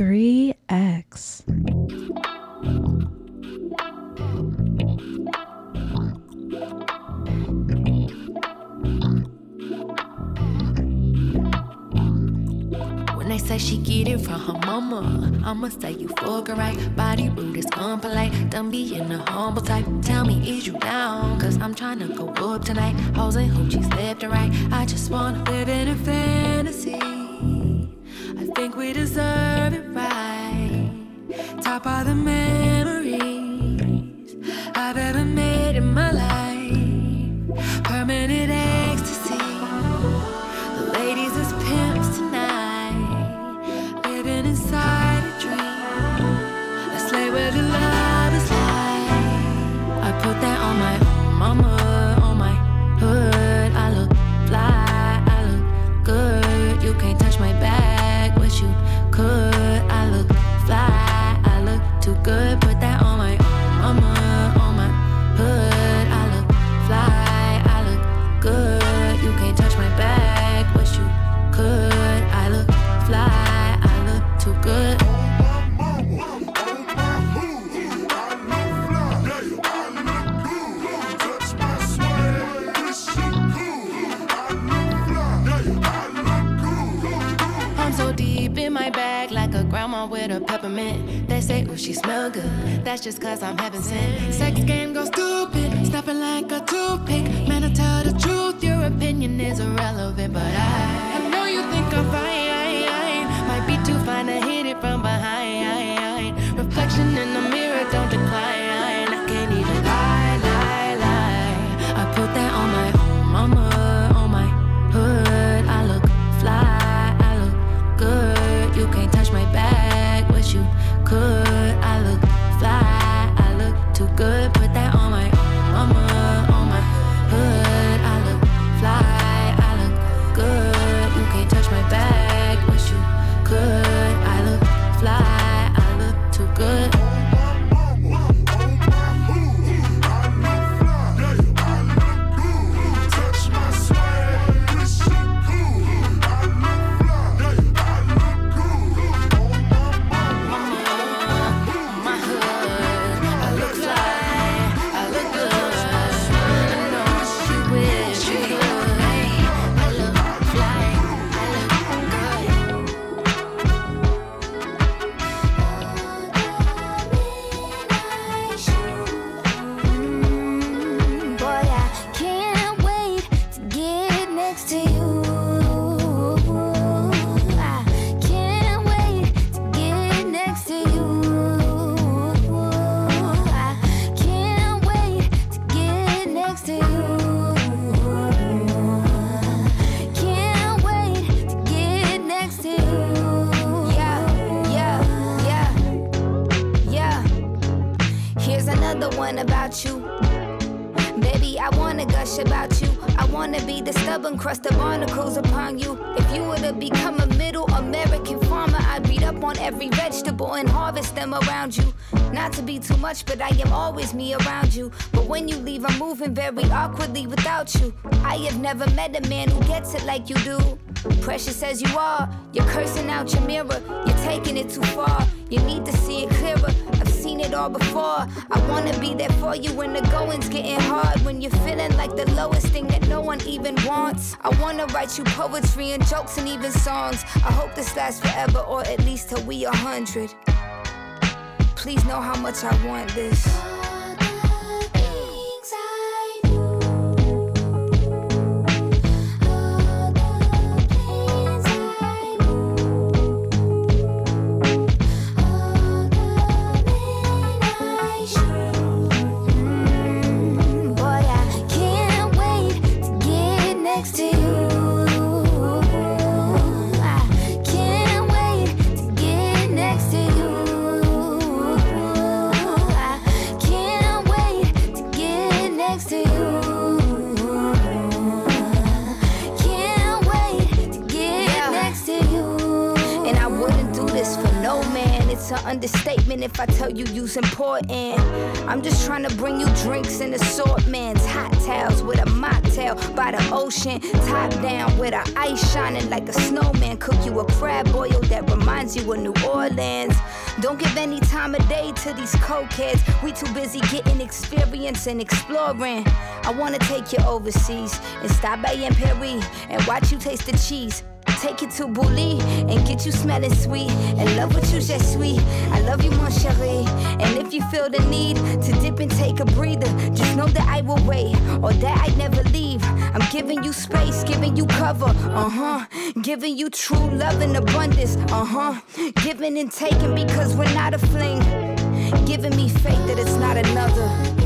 3X. When they say she get it from her mama, I'ma say you fucking right. Body rude is unpolite. Done be in a humble type. Tell me, is you down? Cause I'm trying to go up tonight. Hoes and hoochies left and right. I just wanna live in a fantasy. Think we deserve it right. Top of the memories I've ever Just cause I'm heaven sent. Sex Here's another one about you. Baby, I wanna gush about you. I wanna be the stubborn crust of barnacles upon you. If you were to become a middle American farmer, I'd beat up on every vegetable and harvest them around you. Not to be too much, but I am always me around you. But when you leave, I'm moving very awkwardly without you. I have never met a man who gets it like you do. Precious as you are, you're cursing out your mirror. You're taking it too far. You need to see it clearer. It all before. I wanna be there for you when the going's getting hard. When you're feeling like the lowest thing that no one even wants. I wanna write you poetry and jokes and even songs. I hope this lasts forever or at least till we a hundred. Please know how much I want this. Understatement if I tell you you's important. I'm just trying to bring you drinks and assortments. Hot towels with a mocktail by the ocean. Top down with a ice shining like a snowman. Cook you a crab boil that reminds you of New Orleans. Don't give any time of day to these cokeheads. We too busy getting experience and exploring. I wanna take you overseas and stop by in Paris and watch you taste the cheese. Take you to Buly and get you smelling sweet. And love what you just sweet. I love you, mon chéri. And if you feel the need to dip and take a breather, just know that I will wait or that I never leave. I'm giving you space, giving you cover, uh huh. Giving you true love and abundance, uh huh. Giving and taking because we're not a fling. Giving me faith that it's not another.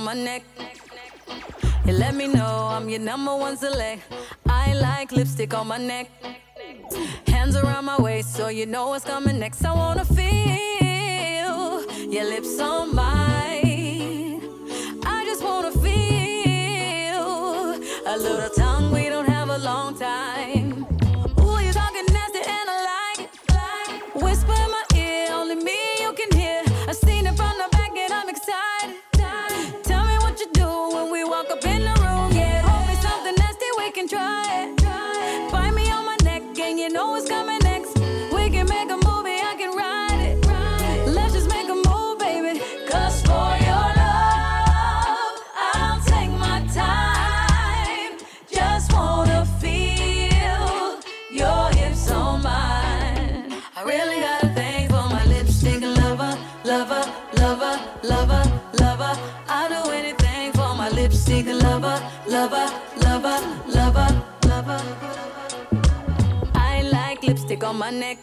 On my neck. Hands lover, lover, lover, lover. I like lipstick on my neck.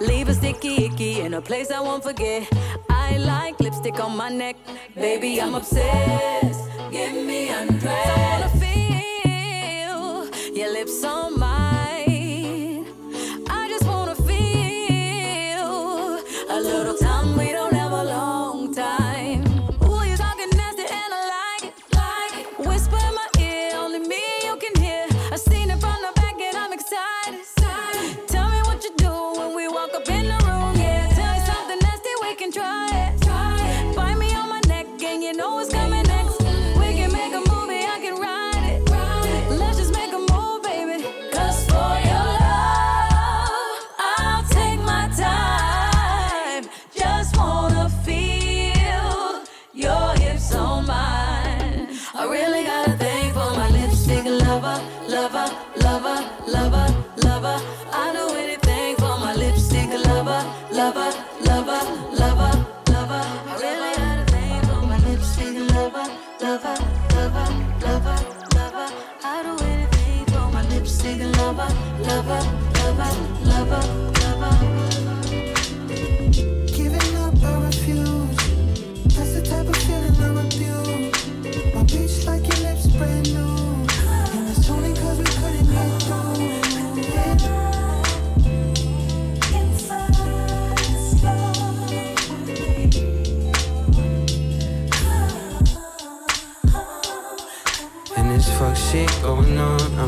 Leave a sticky icky in a place I won't forget. I like lipstick on my neck. Baby, I'm obsessed. Give me undressed. I wanna feel your lips on mine. Lover, lover,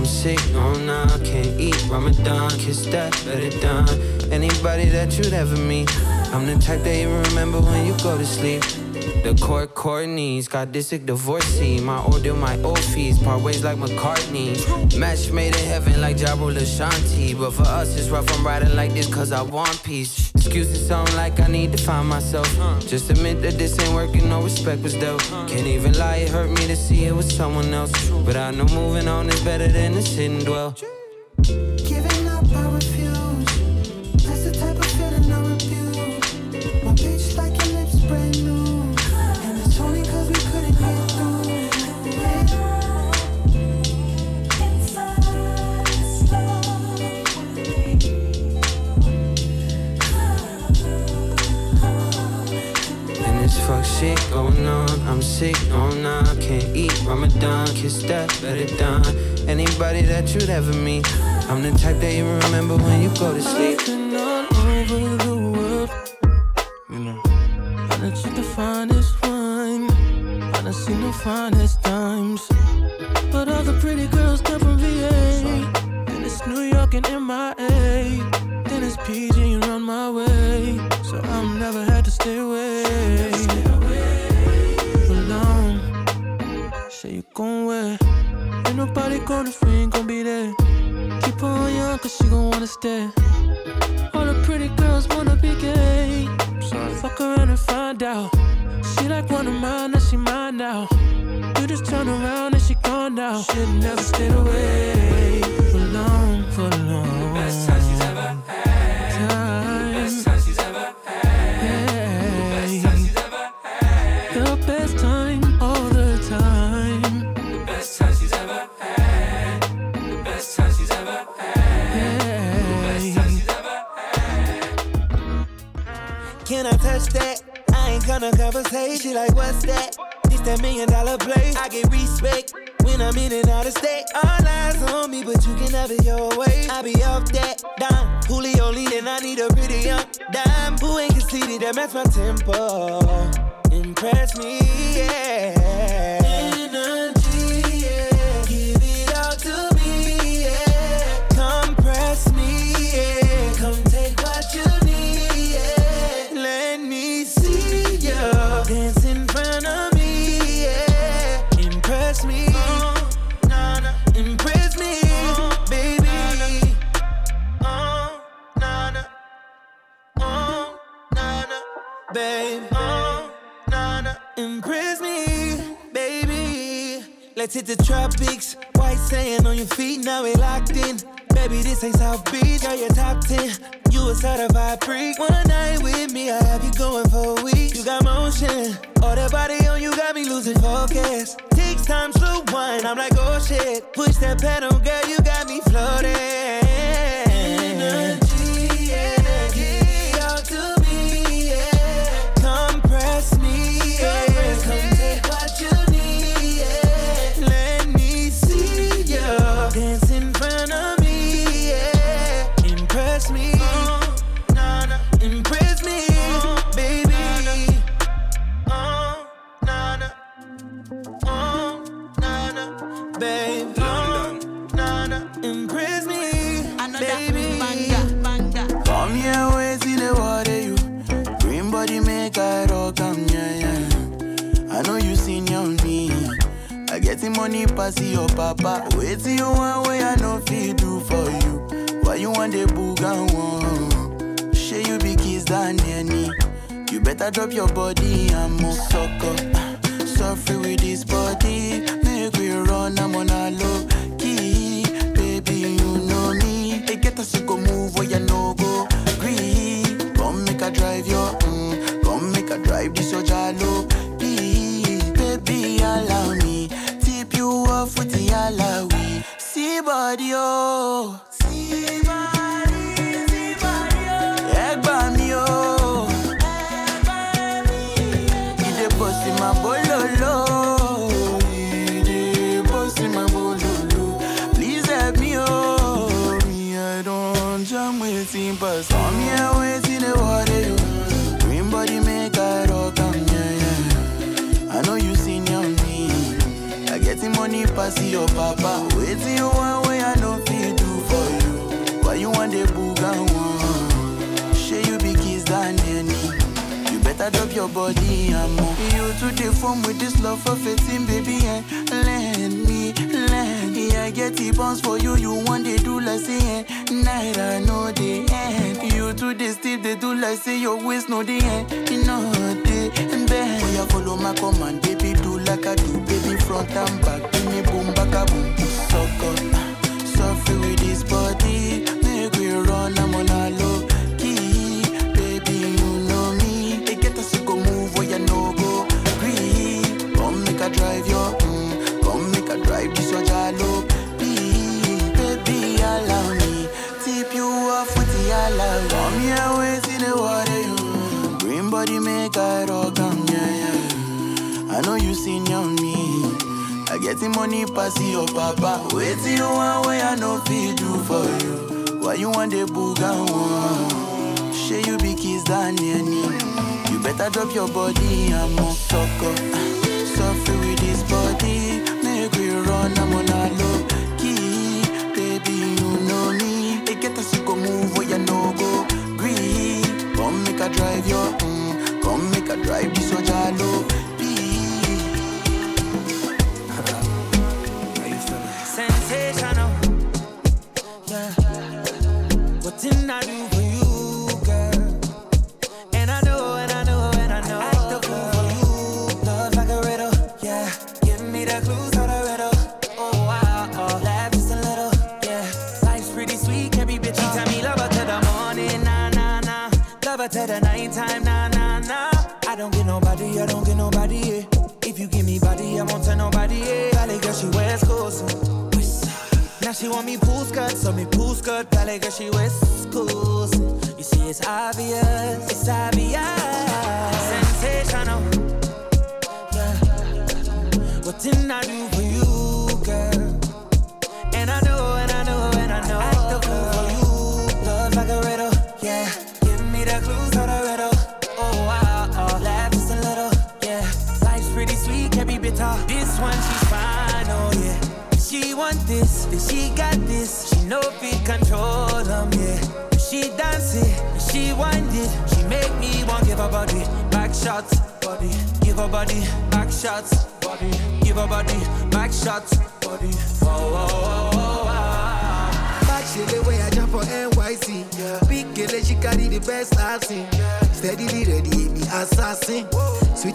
I'm sick, oh nah, can't eat Ramadan, kiss that, better done. Anybody that you'd ever meet, I'm the type that you remember when you go to sleep. The court Courtney's got this sick divorcee. My order, my old fees, part ways like McCartney. Match made in heaven like Ja Rule Ashanti. But for us, it's rough, I'm riding like this cause I want peace. Excuses sound like I need to find myself. Just admit that this ain't working, no respect was dealt. Can't even lie, it hurt me to see it was someone else. But I know moving on is better than to sit and dwell. Shit going on, I'm sick, oh nah, can't eat Ramadan, kiss that, better done. Anybody that you'd ever meet, I'm the type that you remember when you go to sleep. All over the world. You know, I done took the finest wine. I done seen the finest times. But all the pretty girls come from VA. Then it's New York and MIA. Then it's PG and run my way. So I'm never had to stay away. Gon' where? Ain't nobody gonna free, ain't gon' be there. Keep on young, cause she gon' wanna stay. All the pretty girls wanna be gay. Fuck around and find out. She like one of mine, now she mine now. You just turn around and she gone now. She never stayed away for long, for long. Ain't gonna. She like, what's that? This that million dollar play. I get respect when I'm in and out of state. All eyes on me, but you can have it your way. I be off that dime. Julio lean I need a pretty young dime. Who ain't conceited that match my tempo. Impress me, yeah. Let's hit the tropics. White sand on your feet, now we locked in. Baby, this ain't South Beach, girl, you're top 10. You a certified freak. One night with me, I have you going for weeks. You got motion, all that body on you got me losing focus. Takes time to wine, I'm like, oh shit. Push that pedal, girl, you got me floating. getting money pass your papa. Wait till you want way I no feel do for you. Why you want the boogan one? Share you be kiss than any. You better drop your body and move suck up. Suffer with this body, make we run. I'm on a low key, baby. You know me. They get us to go move where you no go. Green. Malawi, see oh.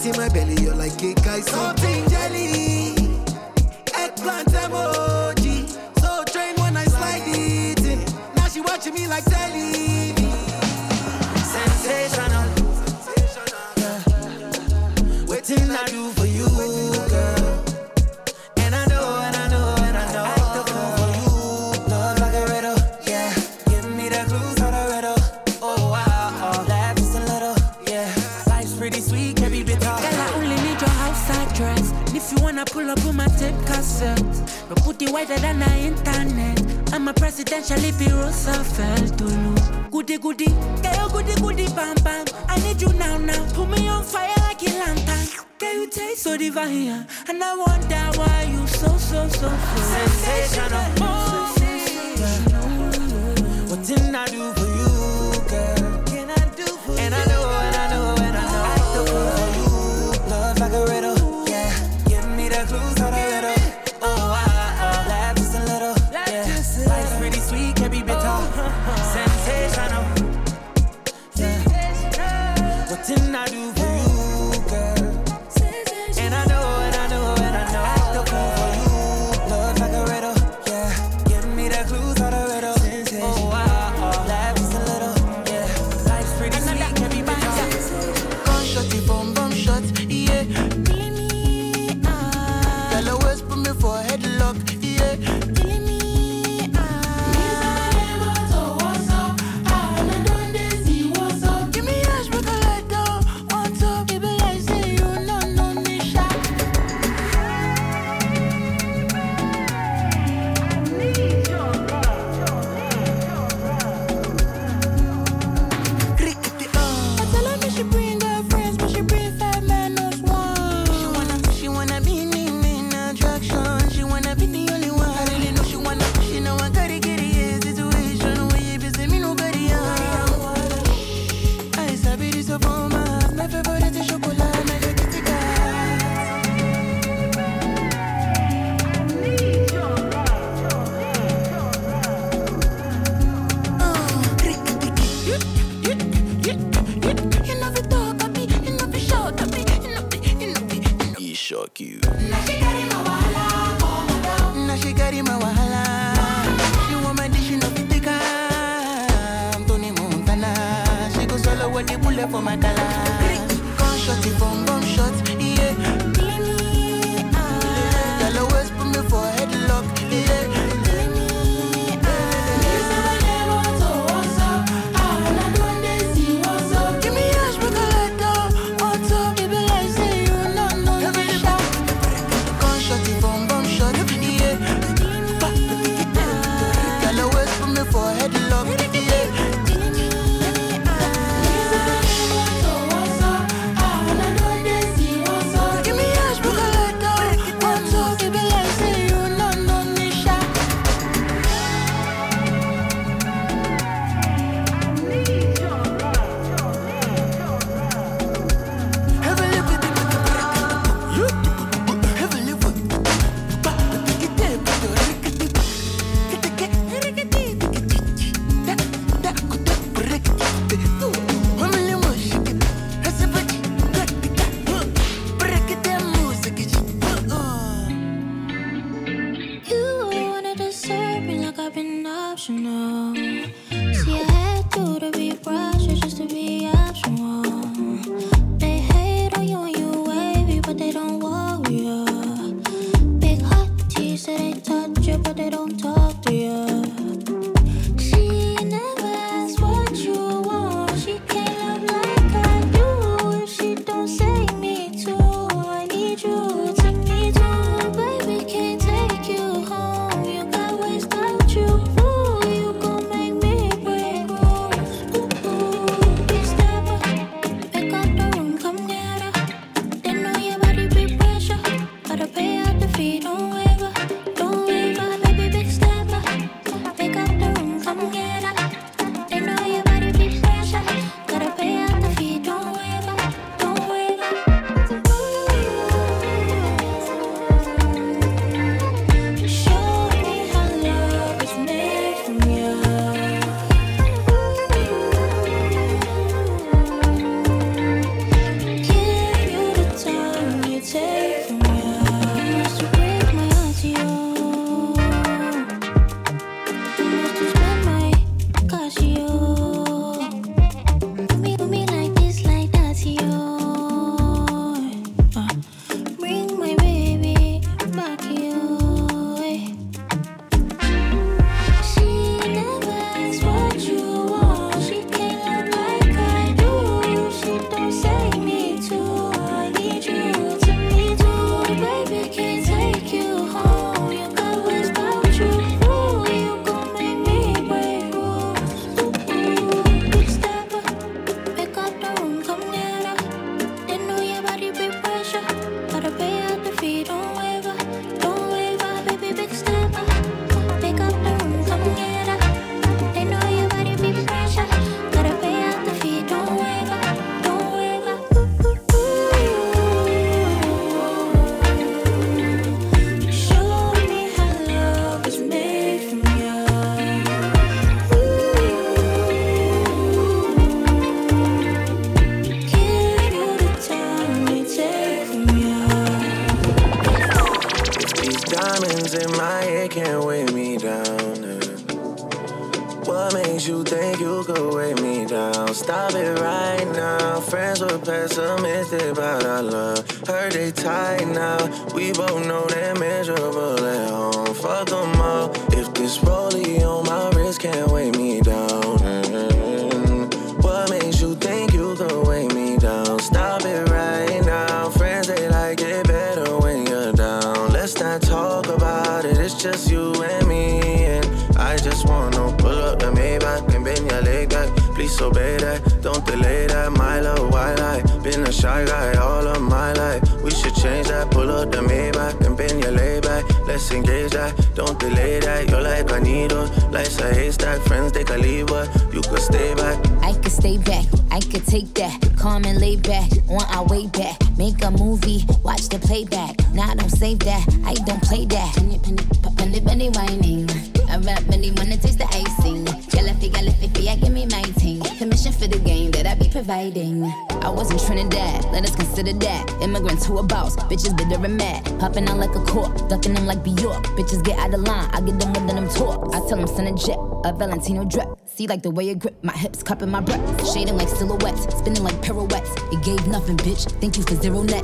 in my belly, you're like a guy. Something jelly, eggplant emoji. So trained when I slide it in. Now she watching me like telly. Sensational. Yeah. Waiting I do Roosevelt. My booty wider than the internet. I'm a presidential be Roosevelt oh to lose. Goody goody, girl, goody goody, bam bam. I need you now now. Put me on fire like a lantern. Can you taste so divine? And I wonder why you so so so so sensational. sensational. What did I do? nothing I do Been guy all of my life. We should change that. Pull up the Maybach and bend your leg back. Let's engage that. Don't delay that. You're like a needle. Life's a haystack. Friends, they can leave, but you could stay back. I could stay back, I could take that. Calm and lay back, on our way back. Make a movie, watch the playback. Nah, I don't save that, I don't play that. Penny, penny, p- penny, penny whining. I rap penny wanna taste the icing. Galafi, galafi, yeah, give me my ting. Permission for the game that I be providing. I was in Trinidad, let us consider that. Immigrants who a boss, bitches bitter and mad. Popping out like a cork, ducking them like Bjork. Bitches get out of line, I get them than them talk. I tell them send a jet, a Valentino drip. See like the way it grip, my hips cupping my breath. Shading like silhouettes, spinning like pirouettes. It gave nothing, bitch. Thank you for zero net.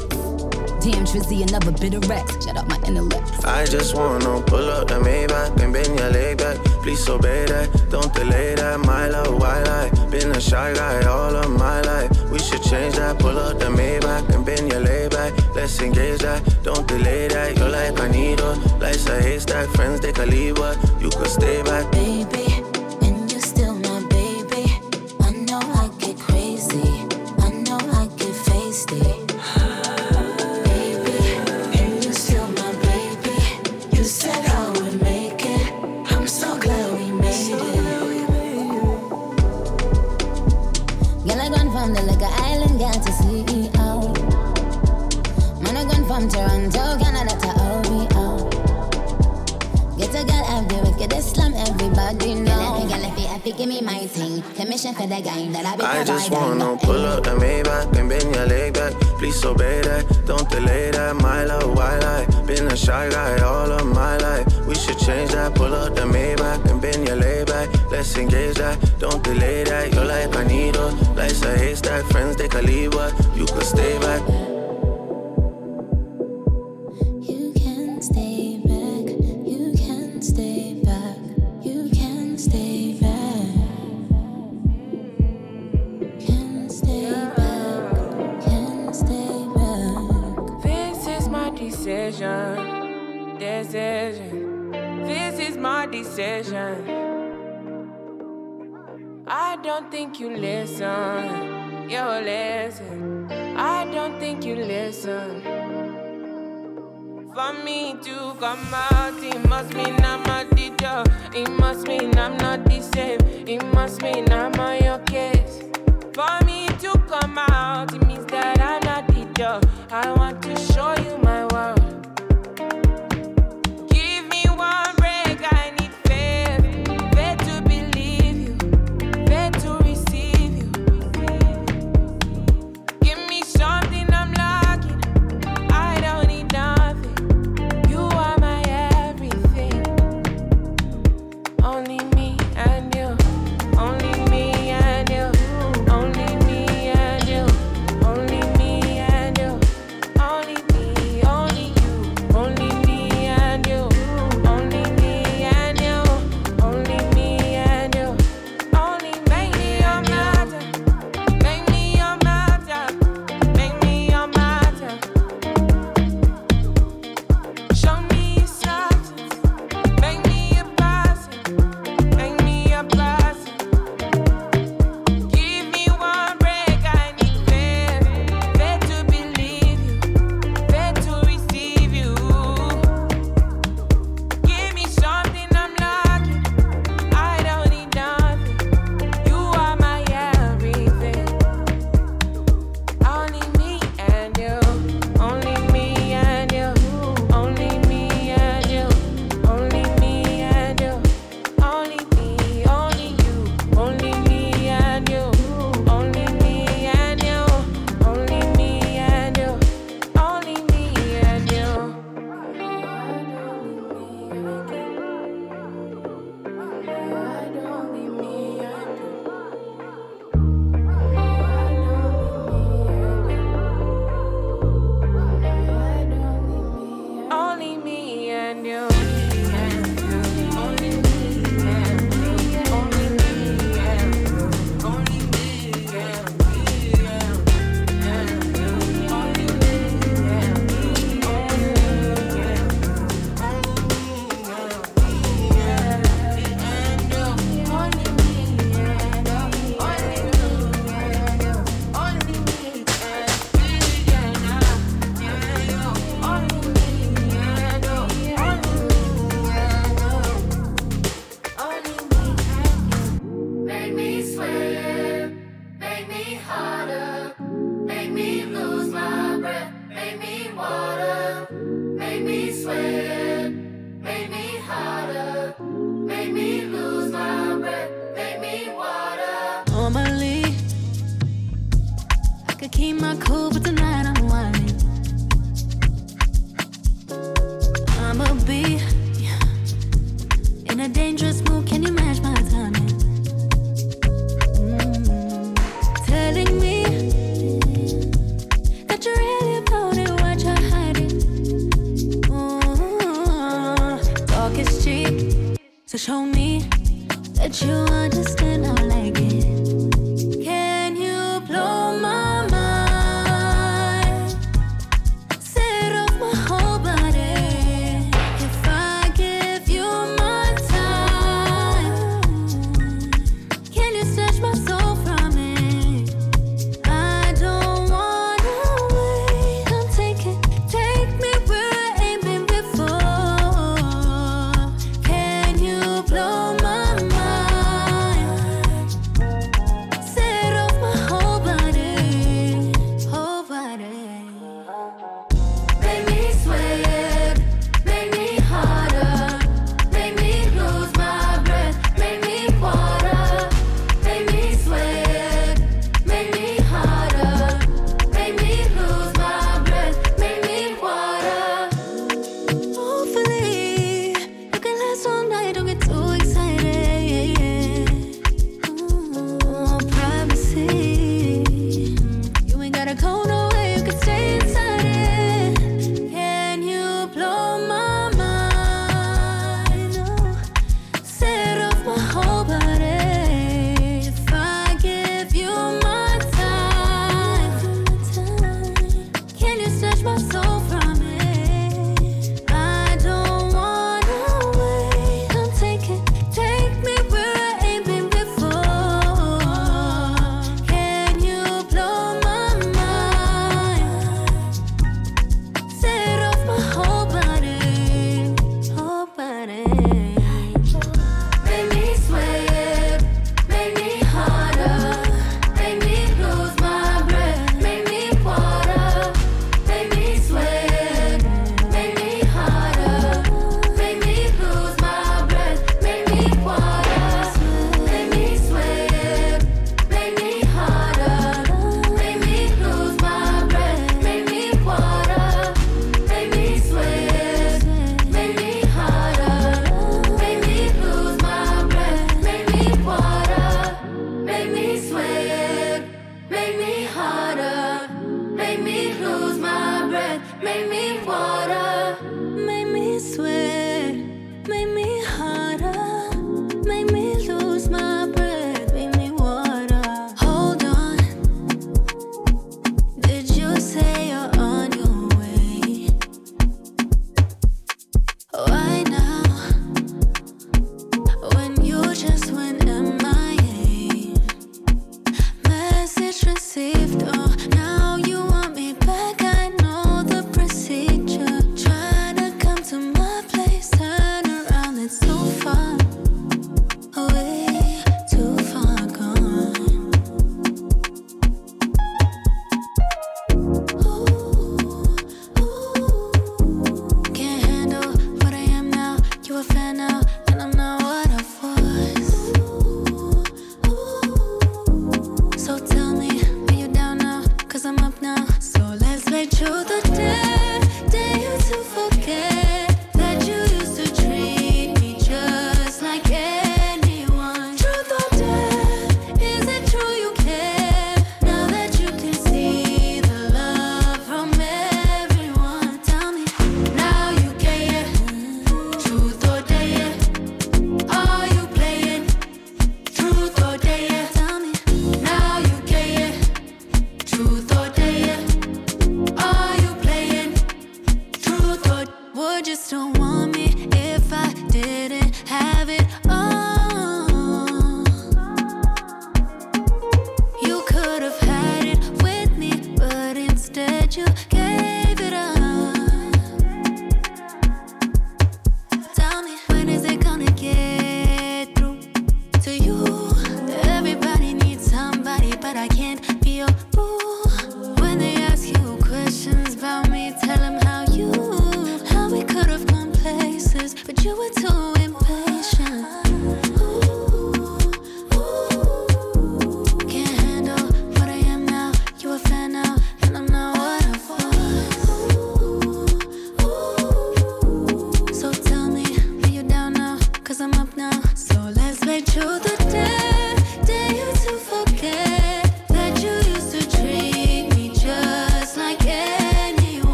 Damn, Trizzy, another bit of Rex. Shut up my intellect. I just wanna pull up the Maybach and bend your leg back. Please obey that, don't delay that. My love, why lie? Been a shy guy all of my life. We should change that. Pull up the Maybach and bend your leg back. Let's engage that, don't delay that. You're like a needle, life's a haystack. Friends they can leave, but you could stay back. Baby, if you, girl, if you happy, give me my thing. Commission for the game that I be I just wanna pull up the Maybach and bend your leg back. Please obey that, don't delay that. My love, why lie? Been a shy guy all of my life. We should change that. Pull up the Maybach and bend your leg back. Let's engage that, don't delay that. You're like a needle, life's a haystack. Friends they can leave, but you could stay back. Decision. This is my decision. I don't think you listen. You listen. I don't think you listen. For me to come out, it must mean I'm a teacher. It must mean I'm not the same. It must mean I'm on your case. For me to come out,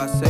I say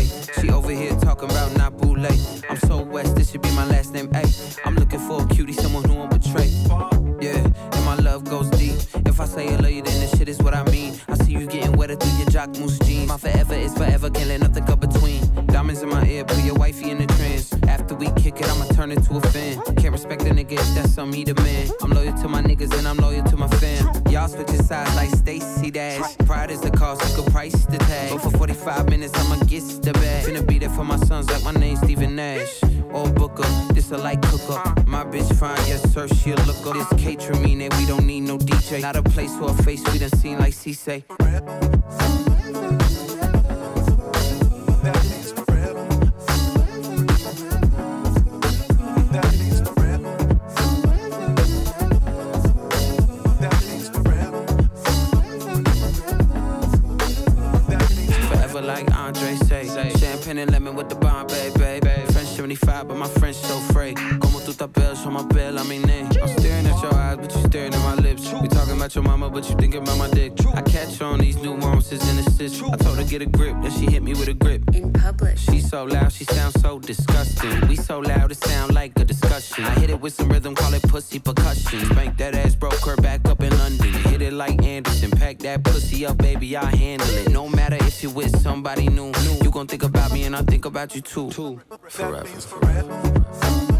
broke her back up in London. Hit it like Anderson. Pack that pussy up, baby, I handle it. No matter if you with somebody new, you gon' think about me and I think about you too. Forever. Forever.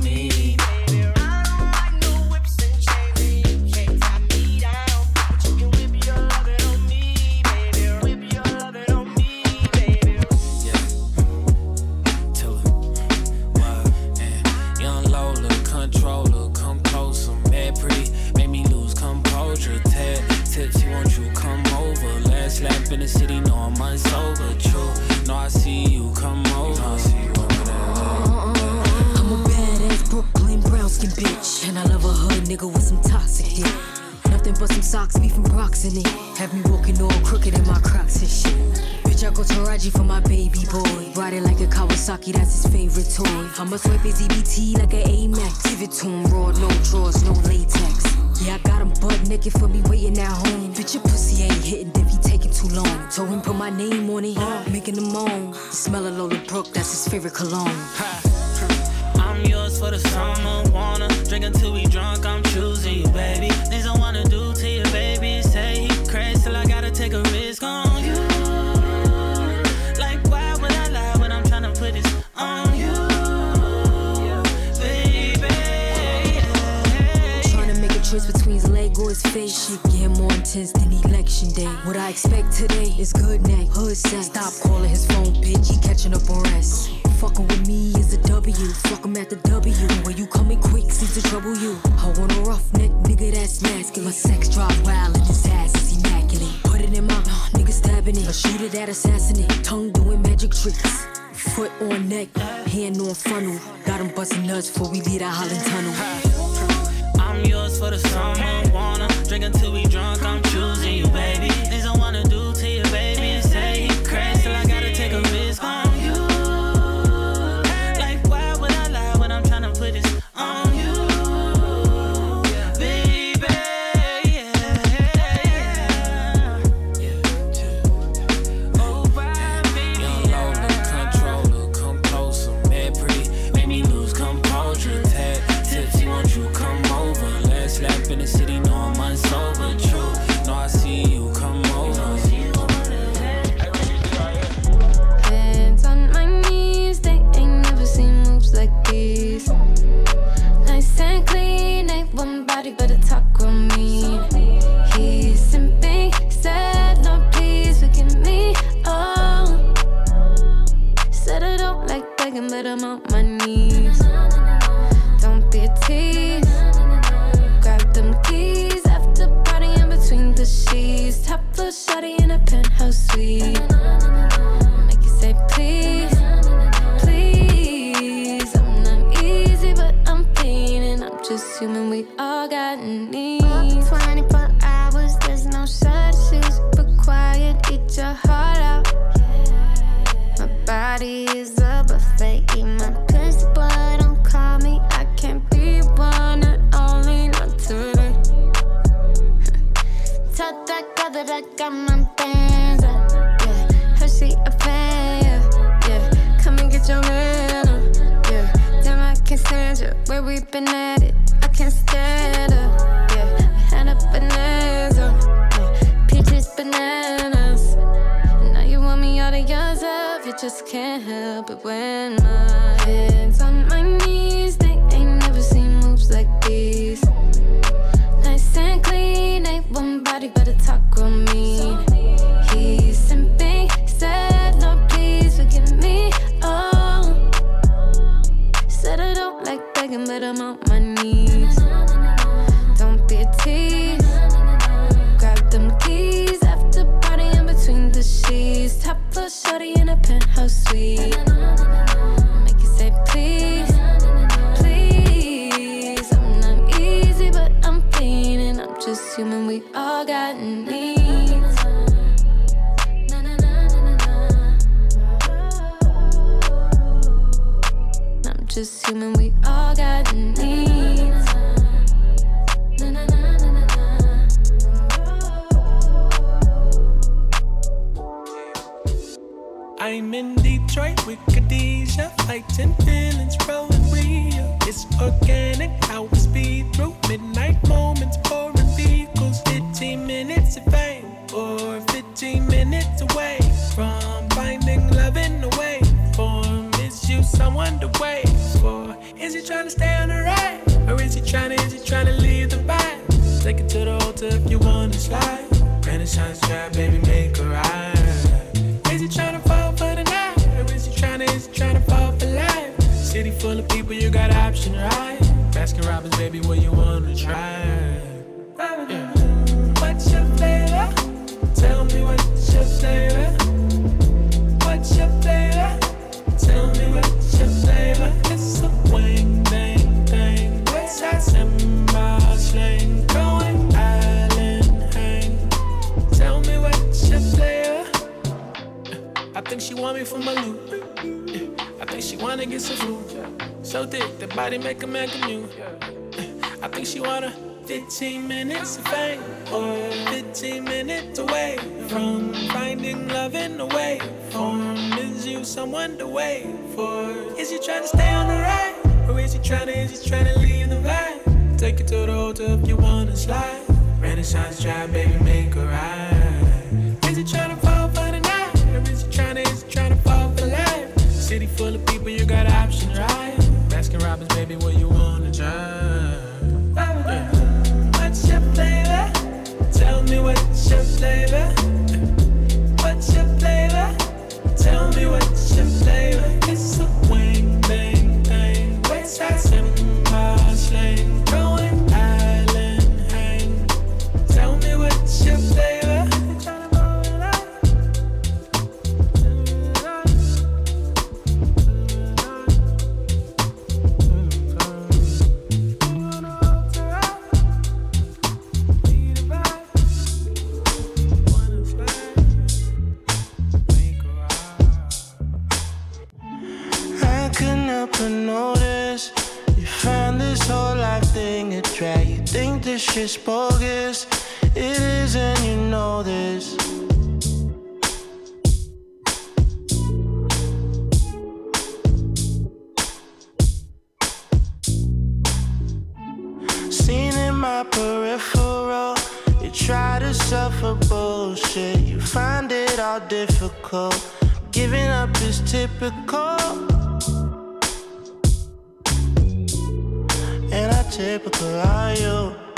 can't help it when my shit's bogus. It is, and you know this. Seen in my peripheral, you try to suffer bullshit. You find it all difficult. Giving up is typical. And I typical are you?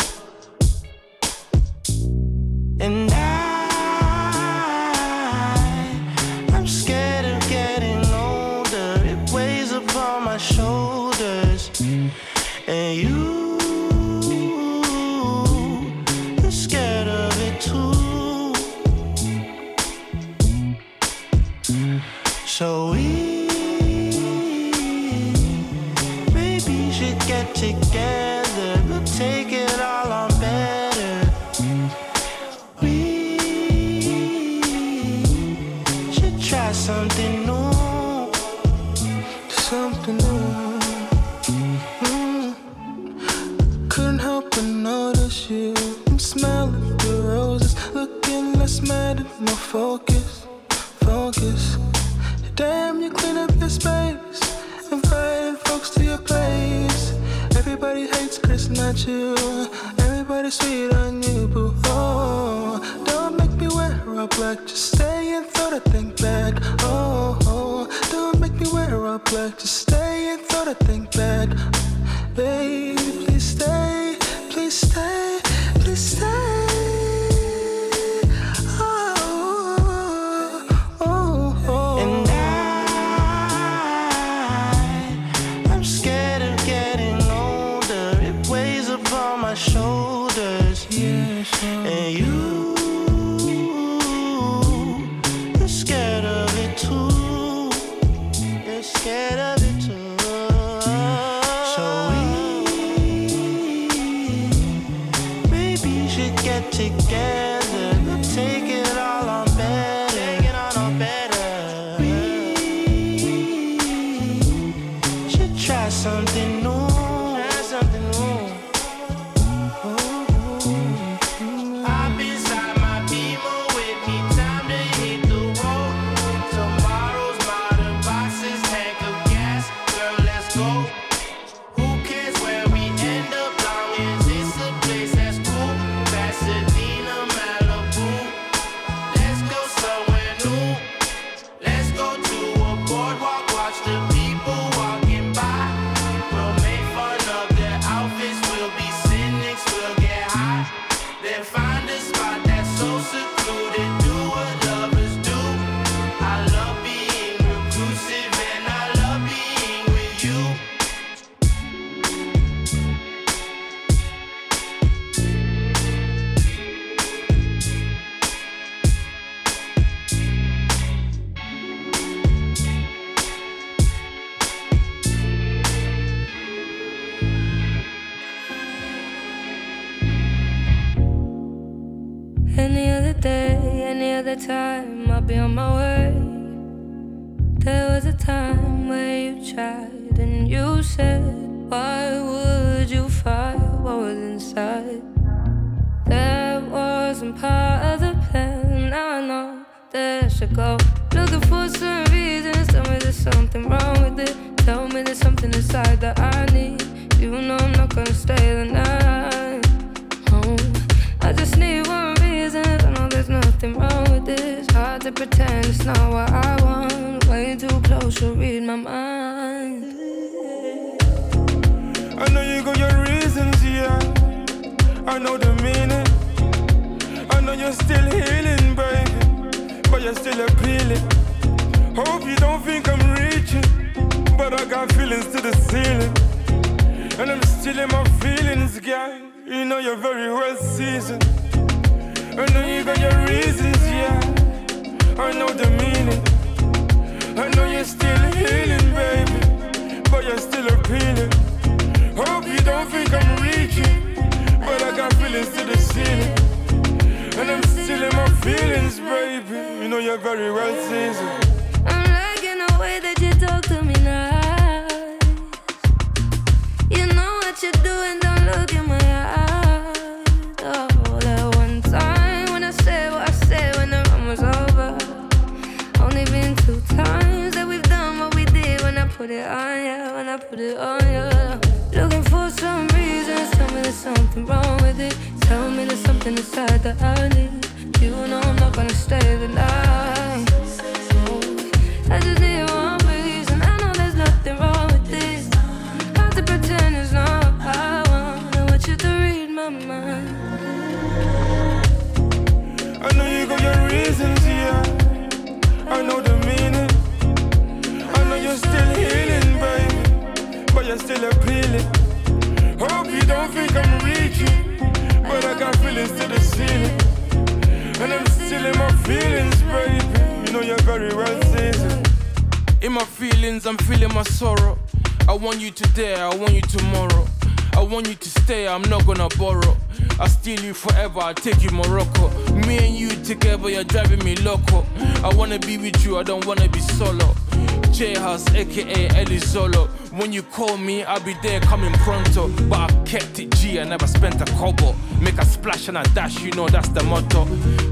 And a dash, you know that's the motto.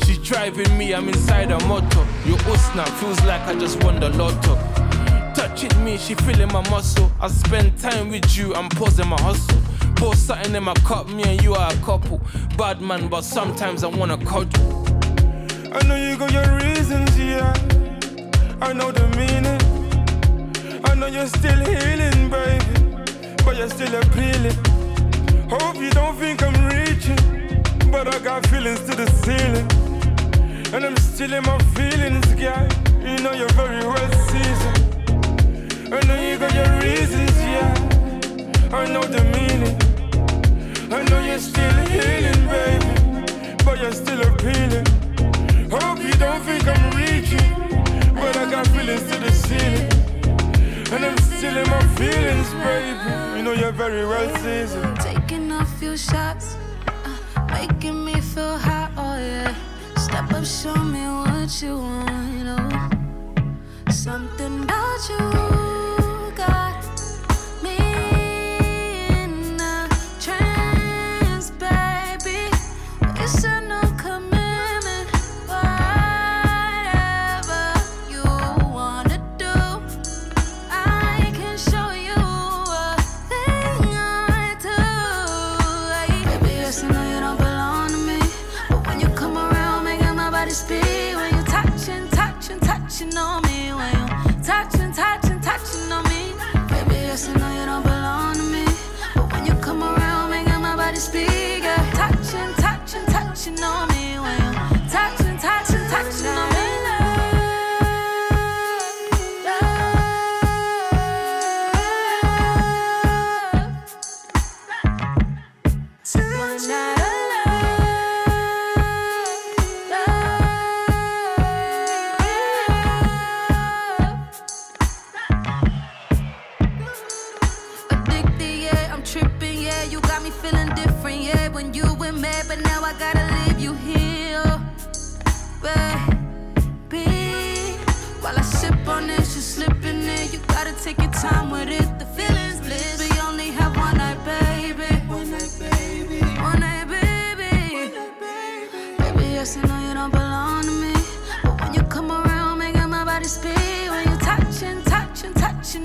She's driving me, I'm inside a motor. Your Usna feels like I just won the lotto. Touching me, she feeling my muscle. I spend time with you, I'm pausing my hustle. Pour something in my cup, me and you are a couple. Bad man, but sometimes I wanna cuddle. I know you got your reasons, yeah. I know the meaning. I know you're still healing, baby. But you're still appealing. Hope you don't think I'm reaching. But I got feelings to the ceiling. And I'm still in my feelings, girl. You know you're very well seasoned. I know you got your reasons, yeah. I know the meaning. I know you're still healing, baby. But you're still appealing. Hope you don't think I'm reaching. But I got feelings to the ceiling. And I'm still in my feelings, baby. You know you're very well seasoned. Taking a few shots, making me feel hot, oh yeah. Step up, show me what you want, know. Something about you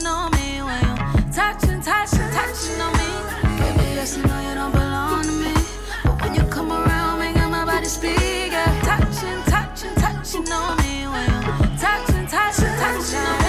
touching, on me. When you touching, touching, touching on me. Baby, yes, I know you don't belong to me. But when you come around, making my body speak. Yeah. Touching, touching, touching on me. When you touching, touching, touching on me.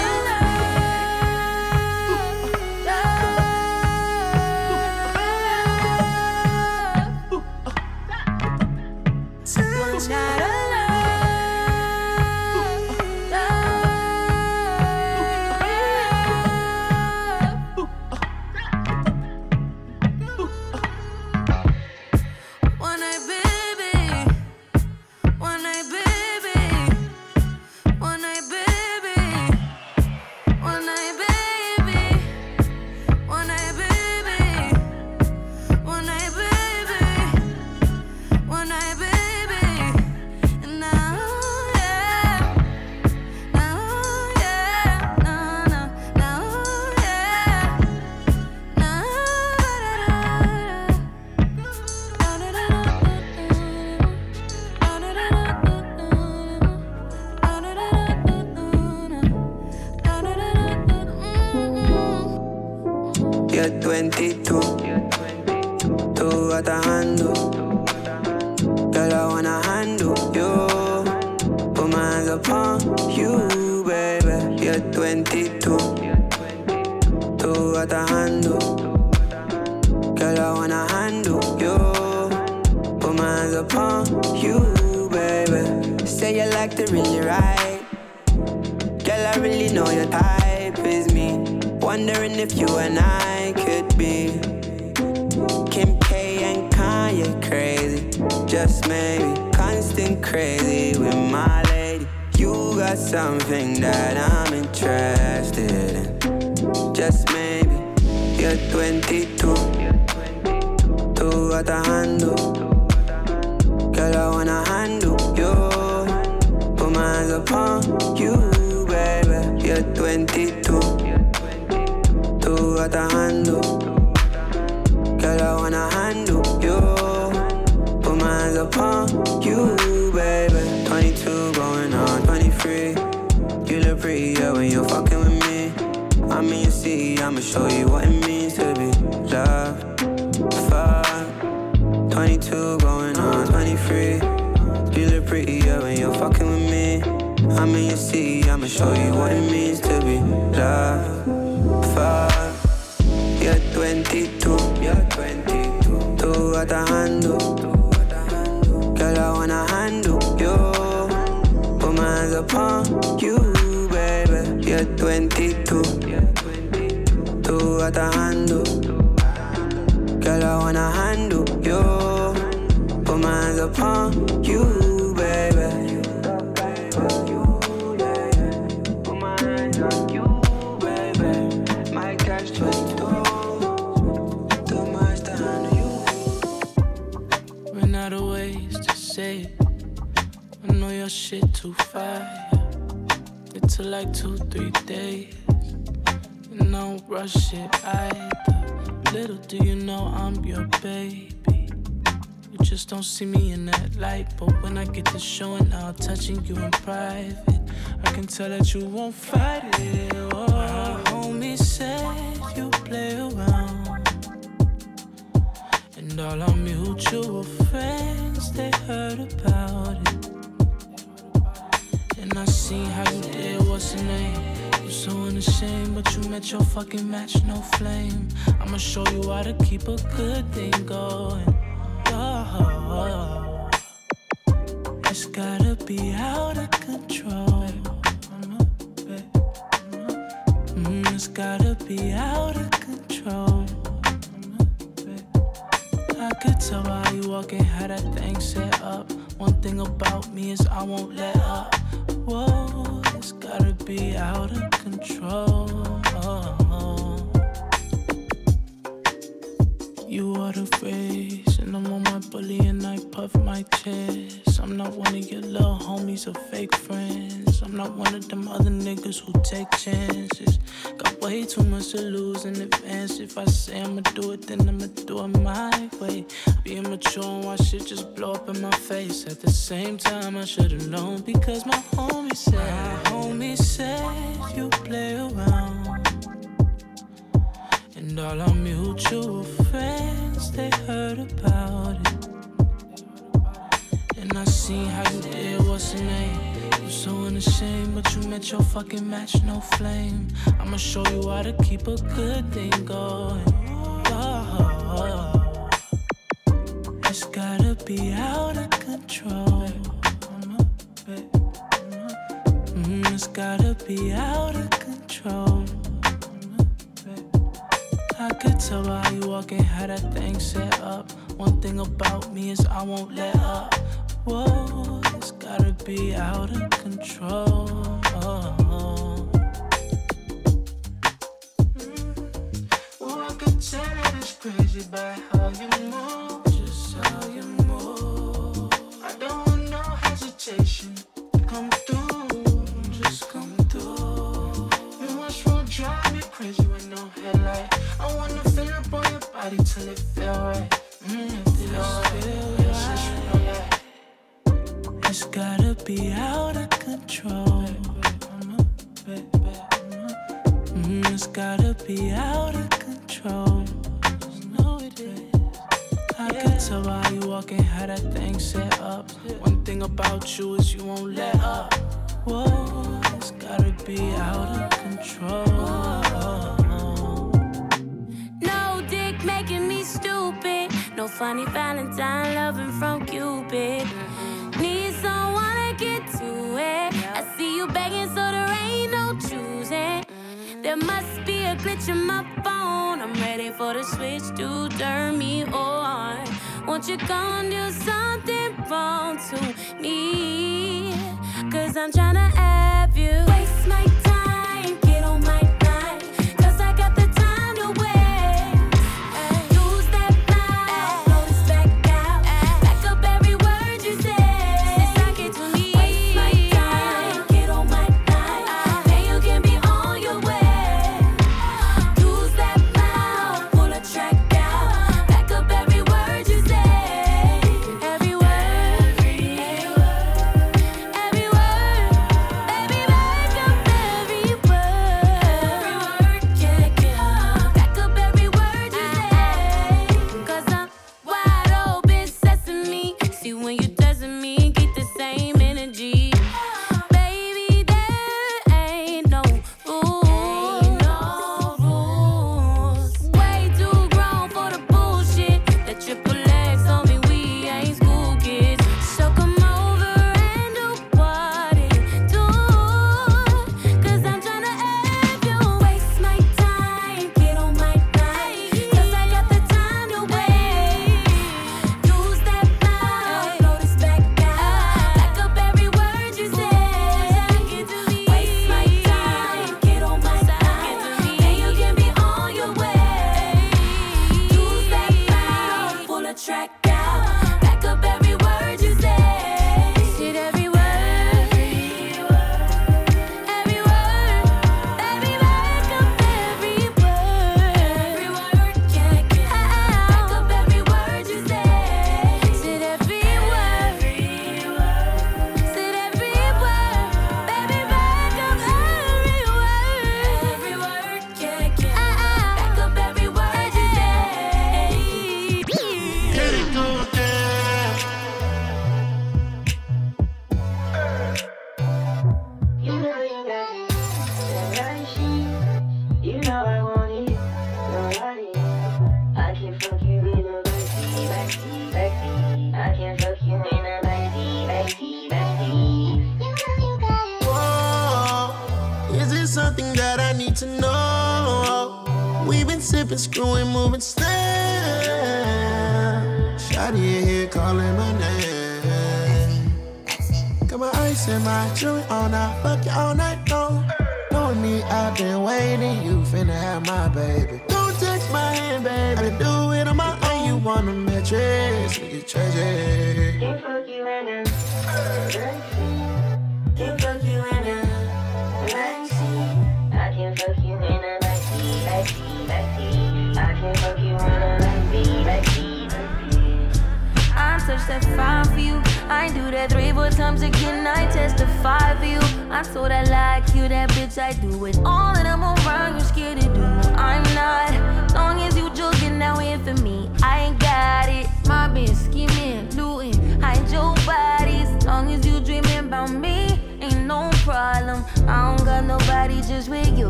don't see me in that light. But when I get to showing out, touching you in private, I can tell that you won't fight it. Oh, homie said you play around. And all our mutual friends, they heard about it. And I see how you did, what's your name? You so unashamed, but you met your fucking match, no flame. I'ma show you how to keep a good thing. be out of control. Mm, it's gotta be out of control. I could tell by you walking how that thing set up. One thing about me is I won't let up. Whoa, it's gotta be out of control. enemies fake friends. I'm not one of them other niggas who take chances. Got way too much to lose in advance. If I say I'ma do it, then I'ma do it my way. Being mature and watch shit just blow up in my face. At the same time, I should've known because my But good things.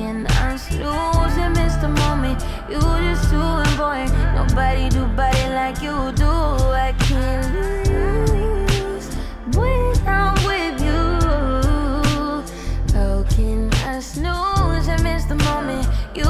Lose and miss the moment? You just too important. Nobody do body like you do. I can't lose when I'm with you. How snooze and miss the moment? You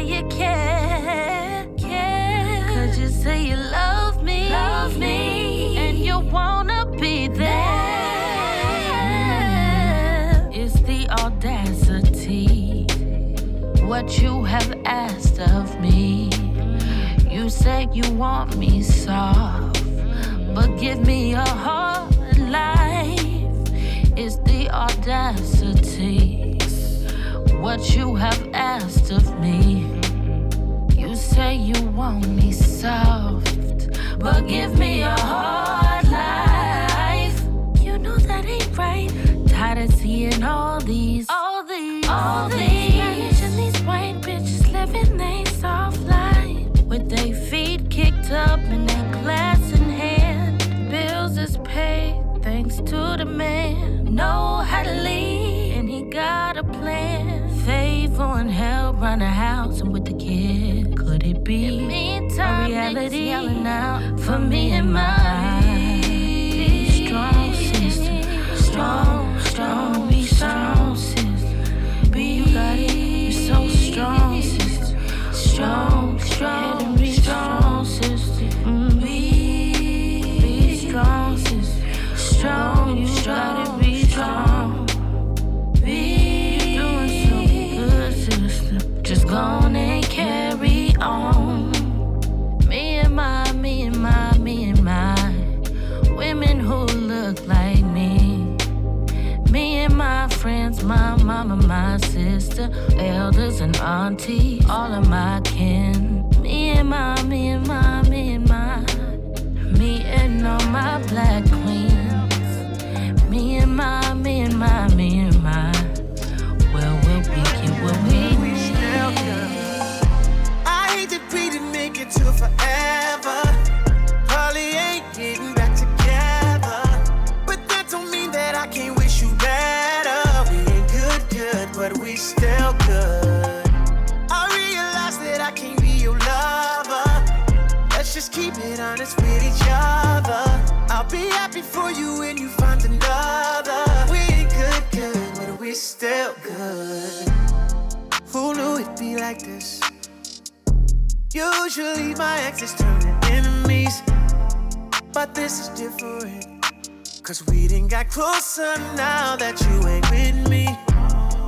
say you care? Care. Could you say you love me? Love me. And you wanna be there? It's the audacity. What you have asked of me. You said you want me soft, but give me a hard life. It's the audacity. What you have asked of me. You say you want me soft, but give me a hard life. You know that ain't right. Tired of seeing all these, all these, all these, and these white bitches living they soft life with their feet kicked up and their glass in hand. Bills is paid thanks to the man. Know how to lead, and he got a plan. Favor and help run the house and with the kid. Be a reality yelling out for me and mine? Be strong, sister. Strong, strong, be strong, sister. Be you got it. You're so strong, sister. Strong, mama, my sister, elders and auntie, all of my kin. Me and my, me and my, me and my, me and all my black queens. Me and my, me and my, I'll be happy for you when you find another. We ain't good, good, but we still good. Who knew it'd be like this? Usually my exes turn to enemies, but this is different. Cause we didn't got closer now that you ain't with me.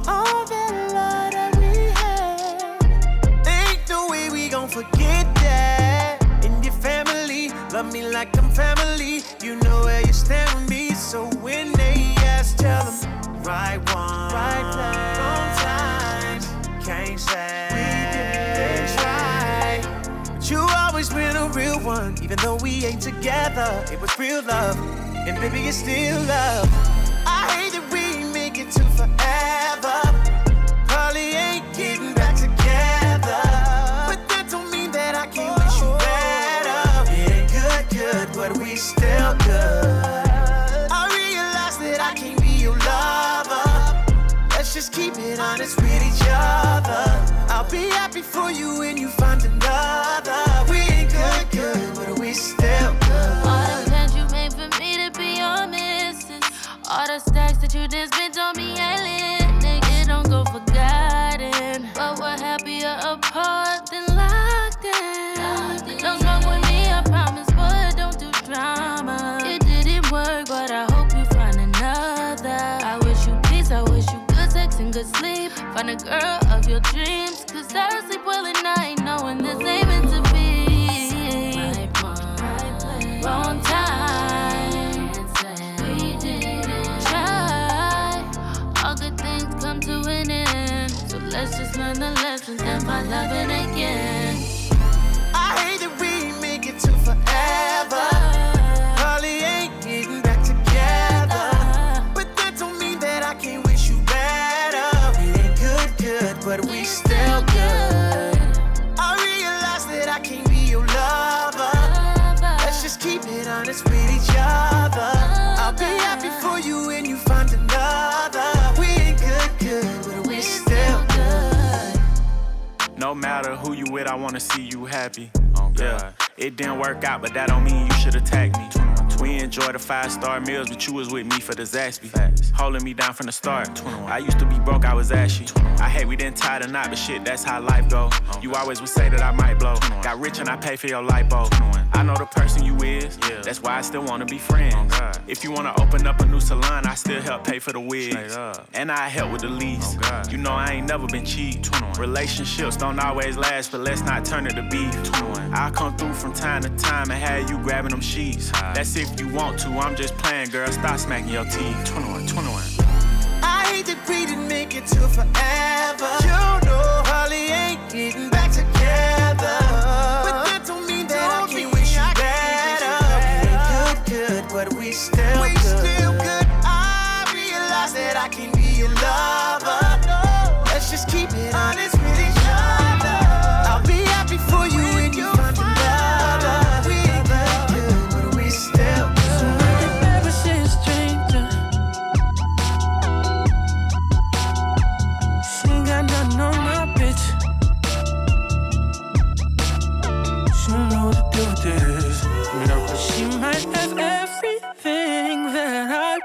All that love that we had, ain't no way we gon' forget that. And your family, love me like I'm family. You know where you stand with me, so when they ask, tell them right one, right place, wrong times. Can't say we didn't try. But you always been a real one, even though we ain't together. It was real love, and baby, it's still love. I hate that we make it to forever. Honest with each other. I'll be happy for you when you find another. We ain't good, good, but we still good. All the plans you made for me to be your missus. All the stacks that you did spent Find a girl of your dreams. Cause I sleep well at night, knowing this ain't meant to be. Wrong time. We didn't try. All good things come to an end. So let's just learn the lessons and find loving again. I wanna see you happy. Oh, yeah, it didn't work out, but that don't mean you should attack me. Enjoy the five star meals, but you was with me for the Zaxby. Holding me down from the start. I used to be broke, I was ashy. I hate we didn't tie the knot, but shit, that's how life go. You always would say that I might blow. Got rich and I pay for your light bulb. I know the person you is, yeah. that's why I still wanna be friends. If you wanna open up a new salon, I still help pay for the wigs. And I help with the lease. You know I ain't never been cheap. Relationships don't always last, but let's not turn it to beef. I'll come through from time to time and have you grabbing them sheets. That's if you want to, I'm just playing, girl. Stop smacking your teeth. 21, 21. I hate that we didn't make it to forever. You know, Holly ain't getting back together.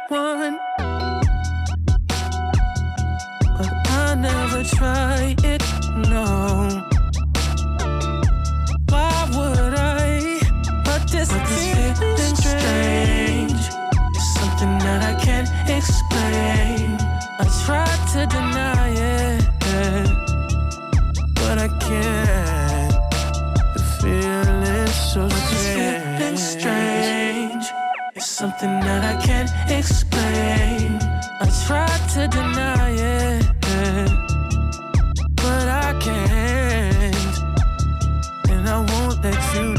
one. But I never try it, no. Why would I? But this, feeling strange is something that I can't explain. I tried to deny it, but I can't. The feeling. something that I can't explain. I tried to deny it, but I can't. And I won't let you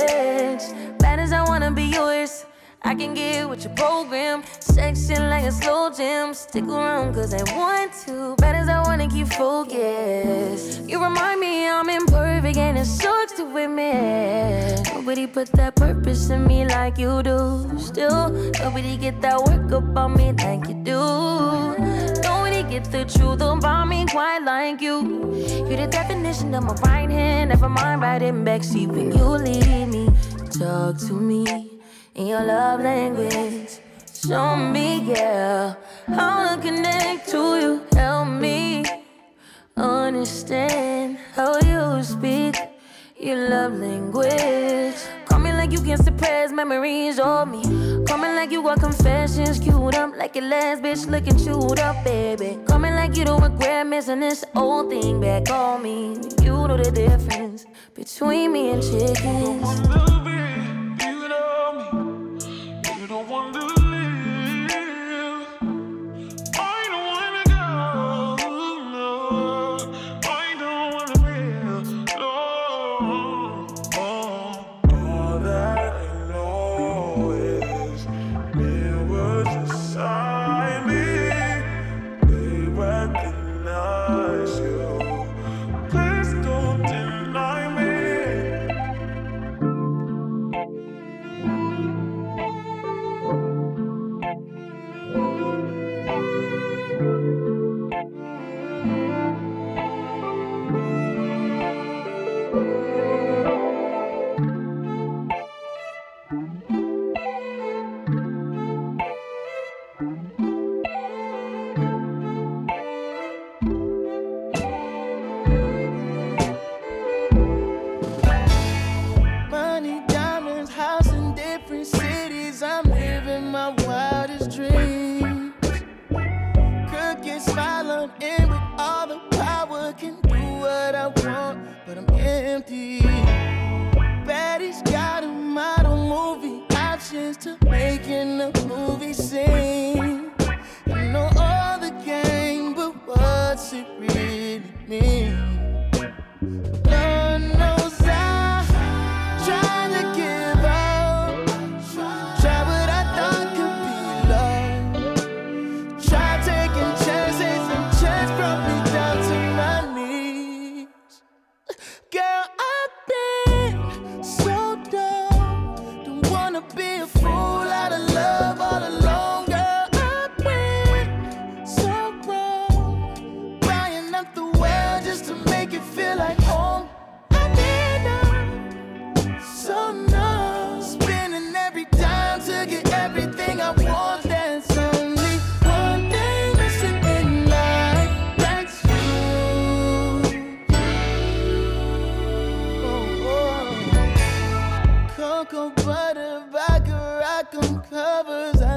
switch. Bad as I wanna be yours. I can get with your program. Section like a slow jam. Stick around cause I want to. Bad as I wanna keep focused. You remind me I'm imperfect and it sucks to admit. Nobody put that purpose in me like you do. Still, nobody get that work up on me like you do lips, the truth about me quite like you. You're the definition of my right hand, never mind riding backseat when you leave me. Talk to me in your love language. Show me, yeah, how to connect to you. Help me understand how you speak your love language. Like you can suppress memories of me. Coming like you got confessions queued up, like your last bitch looking chewed up, baby. Coming like you don't regret missing this old thing back on me. You know the difference between me and chickens.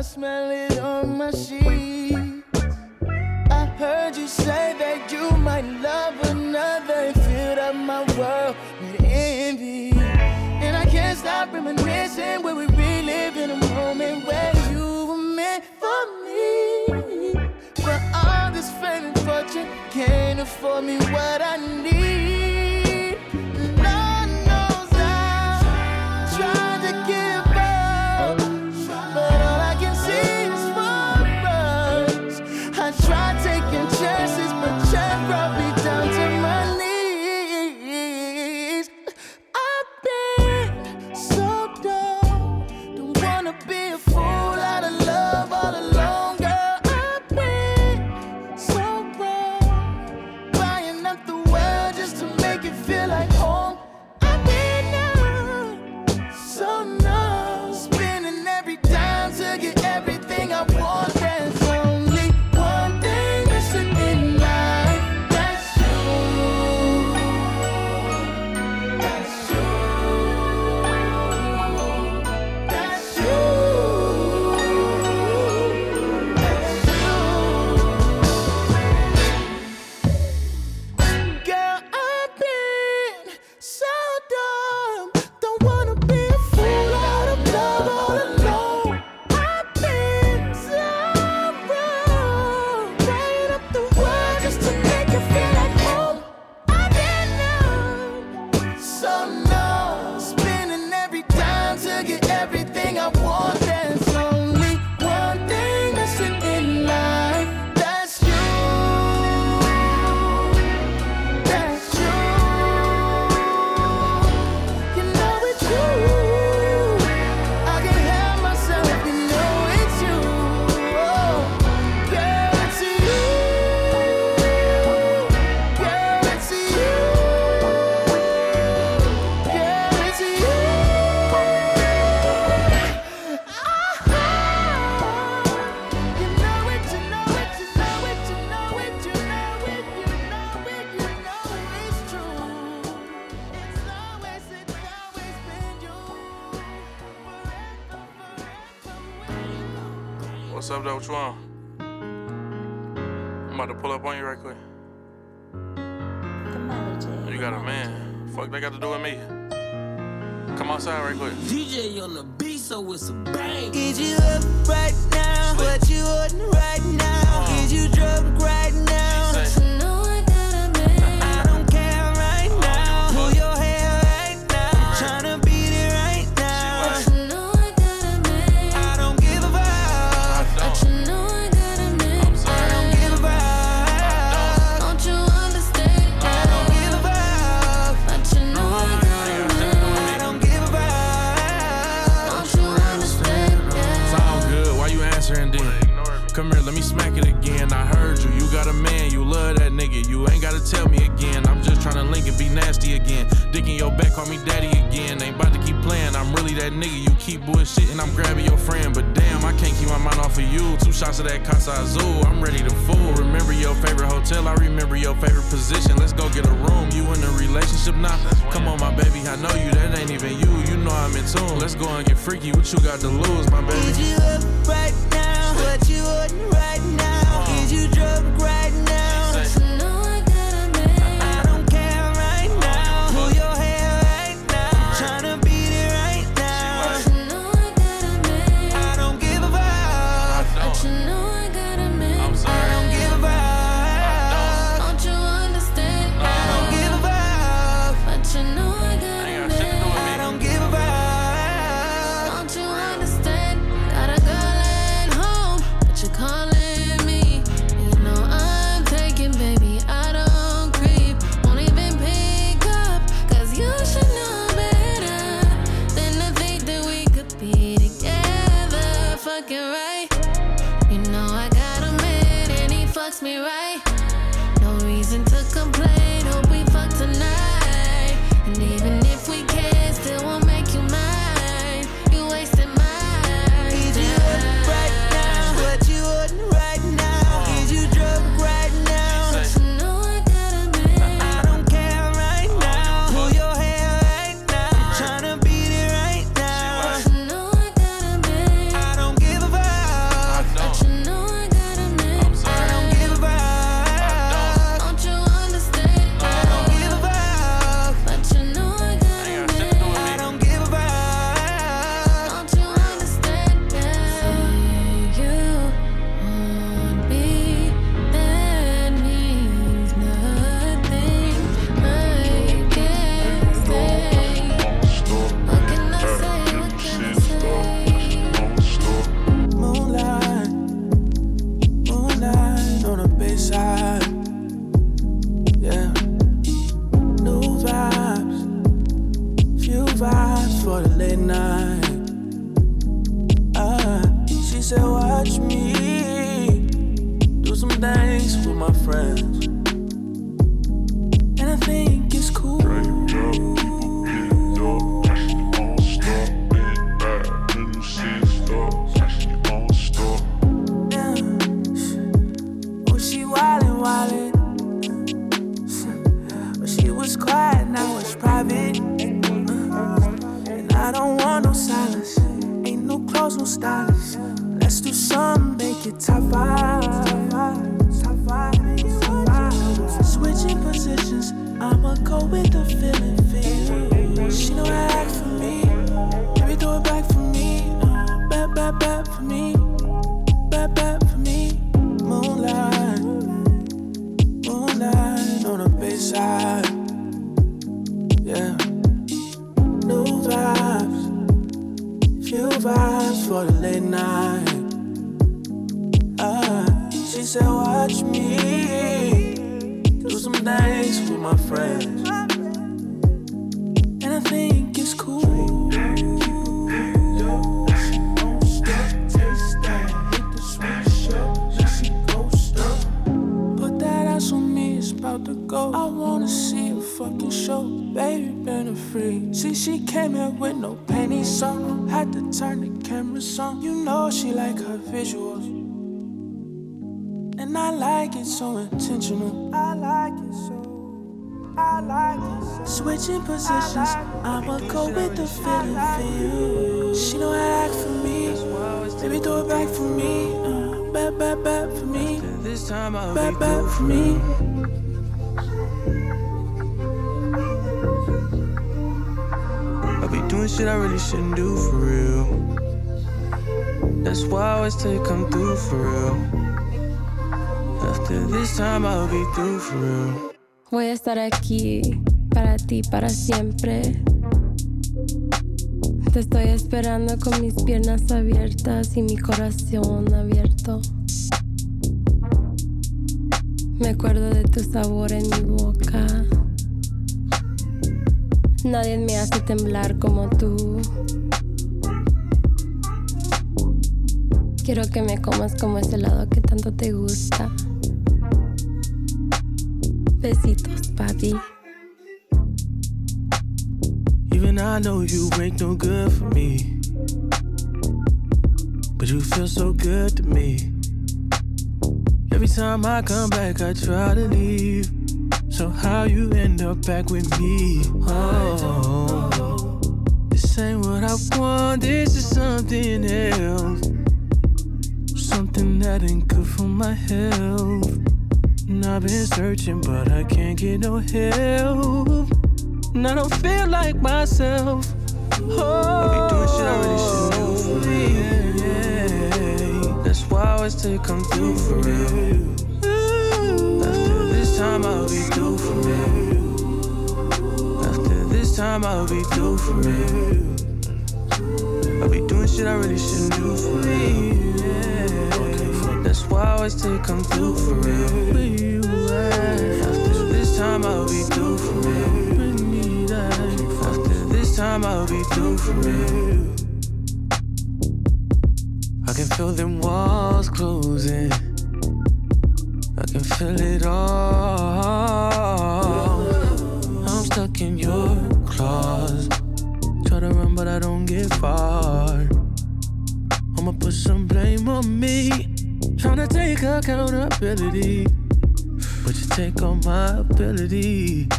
Smell it on my sheets. I heard you say that you might love another and filled up my world with envy. And I can't stop reminiscing where we relive in a moment where you were meant for me. But all this fame and fortune can't afford me what I need. up though. Which one? ain't gotta tell me again. I'm just trying to link and be nasty again. Dick in your back, call me daddy again. Ain't about to keep playing. I'm really that nigga. You keep bullshitting, I'm grabbing your friend. But damn, I can't keep my mind off of you. Two shots of that Casa Azul, I'm ready to fool. Remember your favorite hotel, I remember your favorite position. Let's go get a room. You in a relationship now? Come on, my baby, I know you. That ain't even you. You know I'm in tune. Let's go and get freaky. What you got to lose, my baby? Need you up right now. What you want right now? Uh-huh. Is you drunk right now? I like it so. I like it so. Switching positions, like I'ma go with the feeling like for you. She know how to act for me. Baby, throw it back for me. Uh, bad, bad, bad for me. This time I'll for me. I'll be doing shit I really shouldn't do for real. That's why I always take come through for real. Voy a estar aquí para ti para siempre. Te estoy esperando con mis piernas abiertas y mi corazón abierto. Me acuerdo de tu sabor en mi boca. Nadie me hace temblar como tú. Quiero que me comas como ese helado que tanto te gusta. Besitos, papi. Even I know you ain't no good for me. But you feel so good to me. Every time I come back, I try to leave. So, how you end up back with me? Oh, this ain't what I want, this is something else. Something that ain't good for my health. And I've been searching, but I can't get no help. And I don't feel like myself. Oh, I be doing shit I really shouldn't do for oh, real. That's why I always say come through for real. After this time I'll be through for real. After this time I'll be through for real. I be doing shit I really shouldn't do for real. That's why I always say come through for real. After this time I'll be through for real. After this time I'll be through for real. I can feel them walls closing. I can feel it all. I'm stuck in your claws. Try to run, but I don't get far. I'ma put some blame on me. Tryna take accountability. But you take all my ability.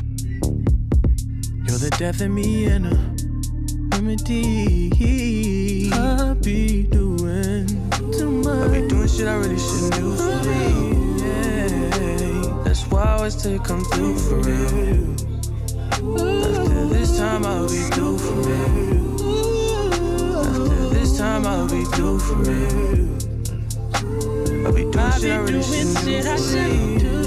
You're the death in me and a remedy. I be doing too much. I be doing shit I really shouldn't do for real. That's why I always say come through for real. After this time I'll be through for real. After this time I'll be through for real. I be doing shit I really shouldn't do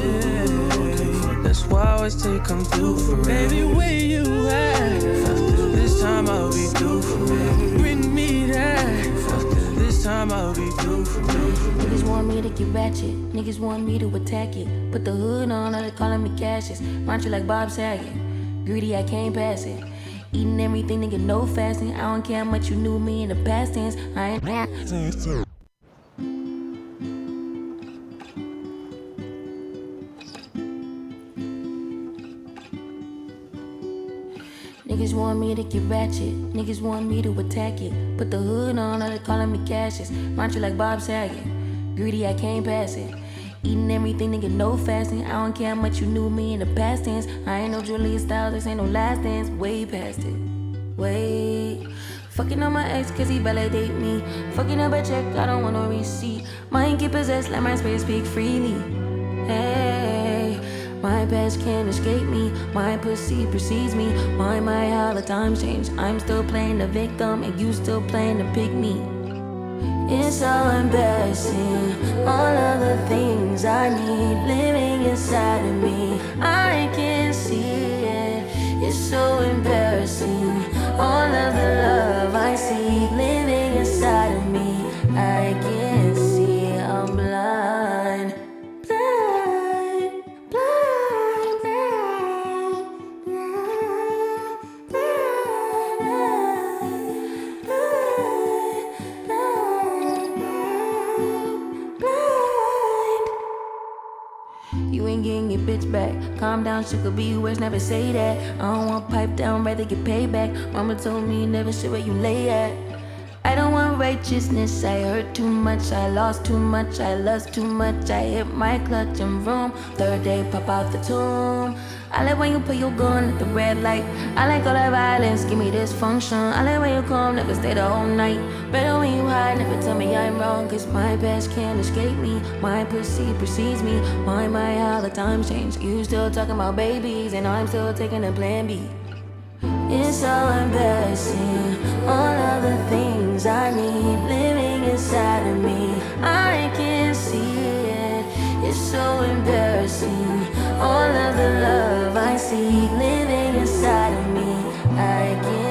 for real. That's why I always say come through for real. Baby, where you at? After this time I'll be through for real. Bring me that. After this time I'll be through for real. Niggas want me to get ratchet. Niggas want me to attack it. Put the hood on, all they calling me Cassius. Run you like Bob Saget. Greedy, I can't pass it. Eating everything, nigga, no fasting. I don't care how much you knew me in the past tense. I ain't. Want me to get ratchet. Niggas want me to attack it. Put the hood on, all they calling me Cassius. Run you like Bob Saget. Greedy, I can't pass it. Eating everything, nigga, no fasting. I don't care how much you knew me in the past tense. I ain't no Julia Stiles, this ain't no last dance. Way past it. Wait. Fucking on my ex, cause he validate me. Fucking up a check, I don't want no receipt. Mind get possessed, let my spirit speak freely. Hey, my past can't escape me. My pussy precedes me. Why my how the times change? I'm still playing the victim, and you still playing the pick me. It's so embarrassing. All of the things I need living inside of me. I can't see it. It's so embarrassing. All of the love I see living inside of me. I can Calm down, she could be worse, never say that. I don't want pipe down, rather get paid back. Mama told me never shit where you lay at. I don't want righteousness. I hurt too much. I lost too much. I lost too much. I hit my clutch and vroom. Third day, pop out the tomb. I like when you put your gun at the red light. I like all that violence, give me dysfunction. I like when you come, never stay the whole night. Better when you hide, never tell me I'm wrong. Cause my past can't escape me. My pussy precedes me. Why my how the times change? You still talking about babies, and I'm still taking a plan B. It's so embarrassing. All of the things I need living inside of me. I can't see it. It's so embarrassing all of the love I see living inside of me. I give.